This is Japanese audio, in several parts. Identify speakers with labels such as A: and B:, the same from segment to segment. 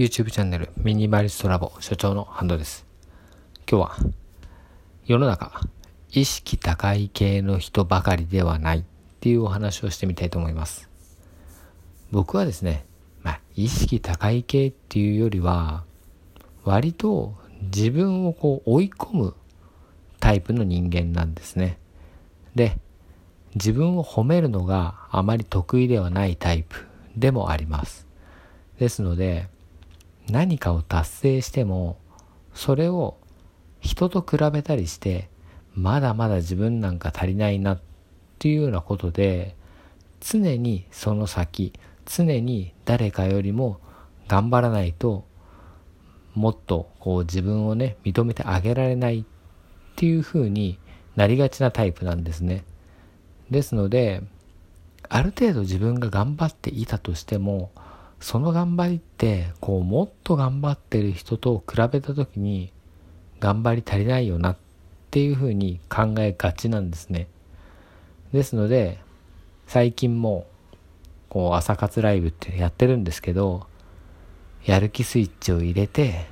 A: YouTube チャンネルミニマリストラボ所長のハンドです。今日は世の中意識高い系の人ばかりではないっていうお話をしてみたいと思います。僕はですね、まあ意識高い系っていうよりは割と自分をこう追い込むタイプの人間なんですね。で、自分を褒めるのがあまり得意ではないタイプでもあります。ですので、何かを達成しても、それを人と比べたりして、まだまだ自分なんか足りないなっていうようなことで、常にその先、常に誰かよりも頑張らないと、もっとこう自分をね、認めてあげられないっていう風になりがちなタイプなんですね。ですので、ある程度自分が頑張っていたとしても、その頑張りってこうもっと頑張ってる人と比べた時に頑張り足りないよなっていうふうに考えがちなんですね。ですので最近もこう朝活ライブってやってるんですけどやる気スイッチを入れて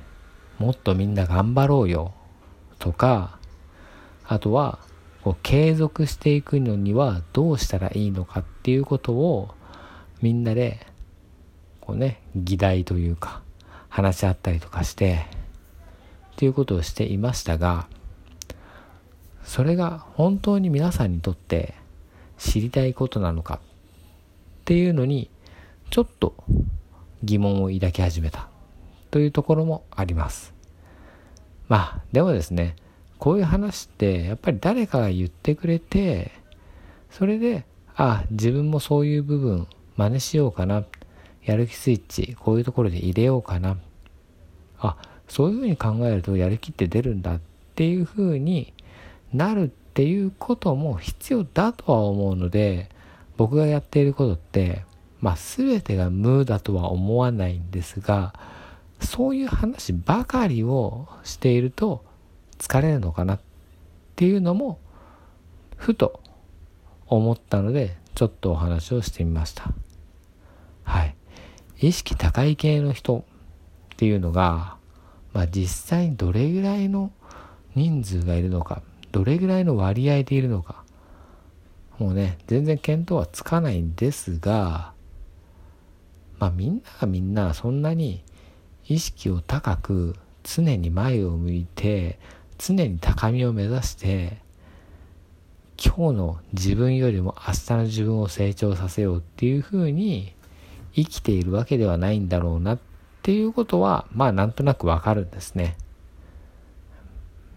A: もっとみんな頑張ろうよとかあとはこう継続していくのにはどうしたらいいのかっていうことをみんなでこうね、議題というか、話し合ったりとかして、っていうことをしていましたが、それが本当に皆さんにとって知りたいことなのかっていうのに、ちょっと疑問を抱き始めたというところもあります。まあ、でもですね、こういう話ってやっぱり誰かが言ってくれて、それで、あ、自分もそういう部分真似しようかなっ。やる気スイッチ、こういうところで入れようかな。あ、そういうふうに考えるとやる気って出るんだっていうふうになるっていうことも必要だとは思うので、僕がやっていることって、まあ全てが無だとは思わないんですが、そういう話ばかりをしていると疲れるのかなっていうのも、ふと思ったので、ちょっとお話をしてみました。意識高い系の人っていうのが、まあ、実際にどれぐらいの人数がいるのか、どれぐらいの割合でいるのか、もうね、全然見当はつかないんですが、まあみんながみんなそんなに意識を高く常に前を向いて常に高みを目指して今日の自分よりも明日の自分を成長させようっていうふうに生きているわけではないんだろうなっていうことは、まあなんとなくわかるんですね。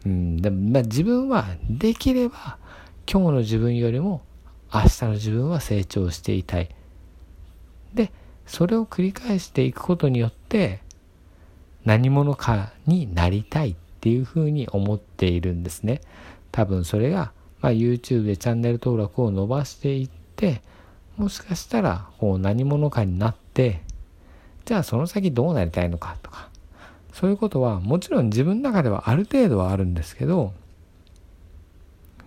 A: うん、でも、まあ、自分はできれば今日の自分よりも明日の自分は成長していたい。で、それを繰り返していくことによって何者かになりたいっていうふうに思っているんですね。多分それが、まあ、YouTube でチャンネル登録を伸ばしていって、もしかしたらこう何者かになってじゃあその先どうなりたいのかとかそういうことはもちろん自分の中ではある程度はあるんですけど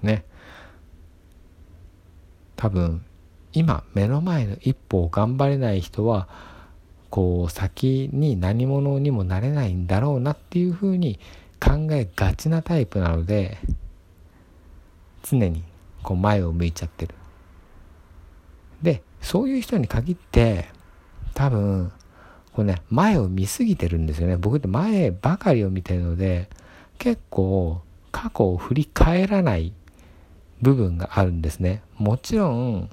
A: ね。多分今目の前の一歩を頑張れない人はこう先に何者にもなれないんだろうなっていうふうに考えがちなタイプなので常にこう前を向いちゃってる。で、そういう人に限って、多分、これね、前を見すぎてるんですよね。僕って前ばかりを見てるので、結構過去を振り返らない部分があるんですね。もちろん、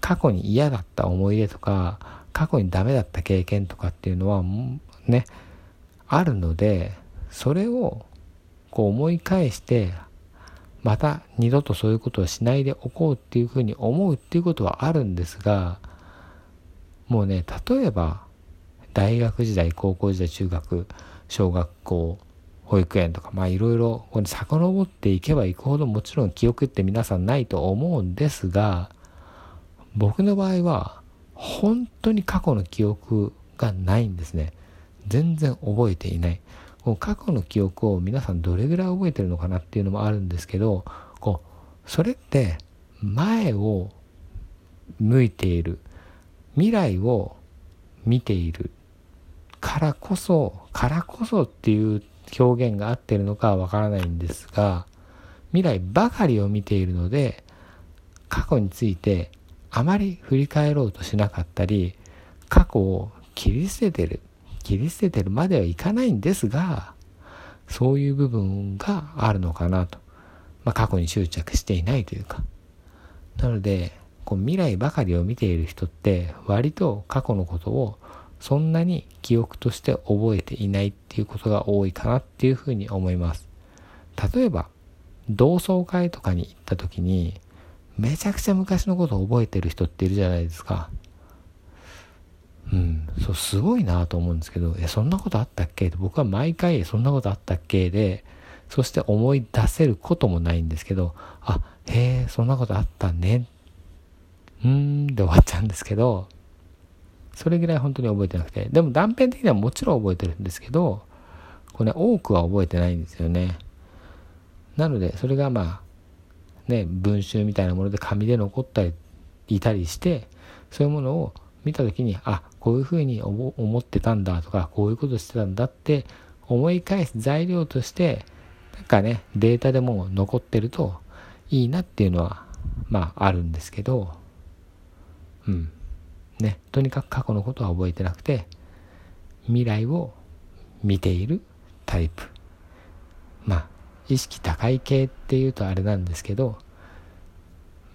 A: 過去に嫌だった思い出とか、過去にダメだった経験とかっていうのは、ね、あるので、それをこう思い返してまた二度とそういうことをしないでおこうっていうふうに思うっていうことはあるんですが、もうね、例えば、大学時代、高校時代、中学、小学校、保育園とか、まあいろいろ、これ遡っていけばいくほどもちろん記憶って皆さんないと思うんですが、僕の場合は、本当に過去の記憶がないんですね。全然覚えていない。こう過去の記憶を皆さんどれぐらい覚えてるのかなっていうのもあるんですけどこうそれって前を向いている未来を見ているからこそからこそっていう表現が合ってるのかはわからないんですが未来ばかりを見ているので過去についてあまり振り返ろうとしなかったり過去を切り捨ててる。切り捨ててるまではいかないんですがそういう部分があるのかなと、まあ、過去に執着していないというかなのでこう未来ばかりを見ている人って割と過去のことをそんなに記憶として覚えていないっていうことが多いかなっていうふうに思います。例えば、同窓会とかに行った時に、めちゃくちゃ昔のことを覚えてる人っているじゃないですか。うん、そう、すごいなと思うんですけど、え、そんなことあったっけ？僕は毎回、そんなことあったっけ？で、そして思い出せることもないんですけど、あ、へえ、そんなことあったね。うーん、で終わっちゃうんですけど、それぐらい本当に覚えてなくて。でも断片的にはもちろん覚えてるんですけど、これ、ね、多くは覚えてないんですよね。なので、それがまあ、ね、文集みたいなもので紙で残ったり、いたりして、そういうものを見た時に、あ、こういうふうに思ってたんだとか、こういうことしてたんだって思い返す材料として、なんかね、データでも残ってるといいなっていうのは、まああるんですけど、うん。ね、とにかく過去のことは覚えてなくて、未来を見ているタイプ。まあ、意識高い系っていうとあれなんですけど、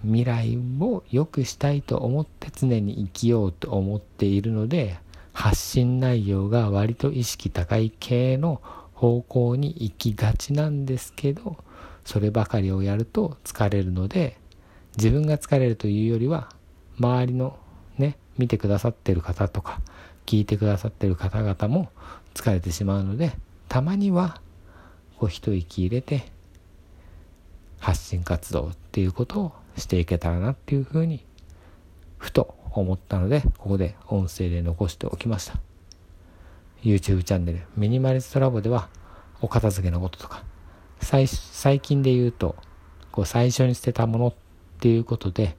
A: 未来を良くしたいと思って常に生きようと思っているので、発信内容が割と意識高い系の方向に行きがちなんですけど、そればかりをやると疲れるので、自分が疲れるというよりは、周りのね、見てくださってる方とか、聞いてくださってる方々も疲れてしまうので、たまには、こう一息入れて、発信活動っていうことをしていけたらなっていうふうに、ふと思ったので、ここで音声で残しておきました。YouTube チャンネル、ミニマリストラボでは、お片付けのこととか、最近で言うと、こう最初に捨てたものっていうことで、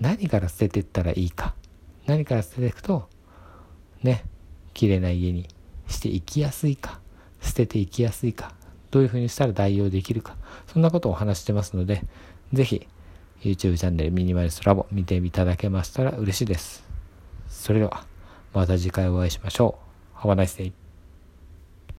A: 何から捨ててったらいいか何から捨てていくとね綺麗な家にしていきやすいか捨てていきやすいかどういうふうにしたら代用できるかそんなことをお話してますので是非 YouTube チャンネルミニマリストラボ見ていただけましたら嬉しいです。それではまた次回お会いしましょう。Have a nice day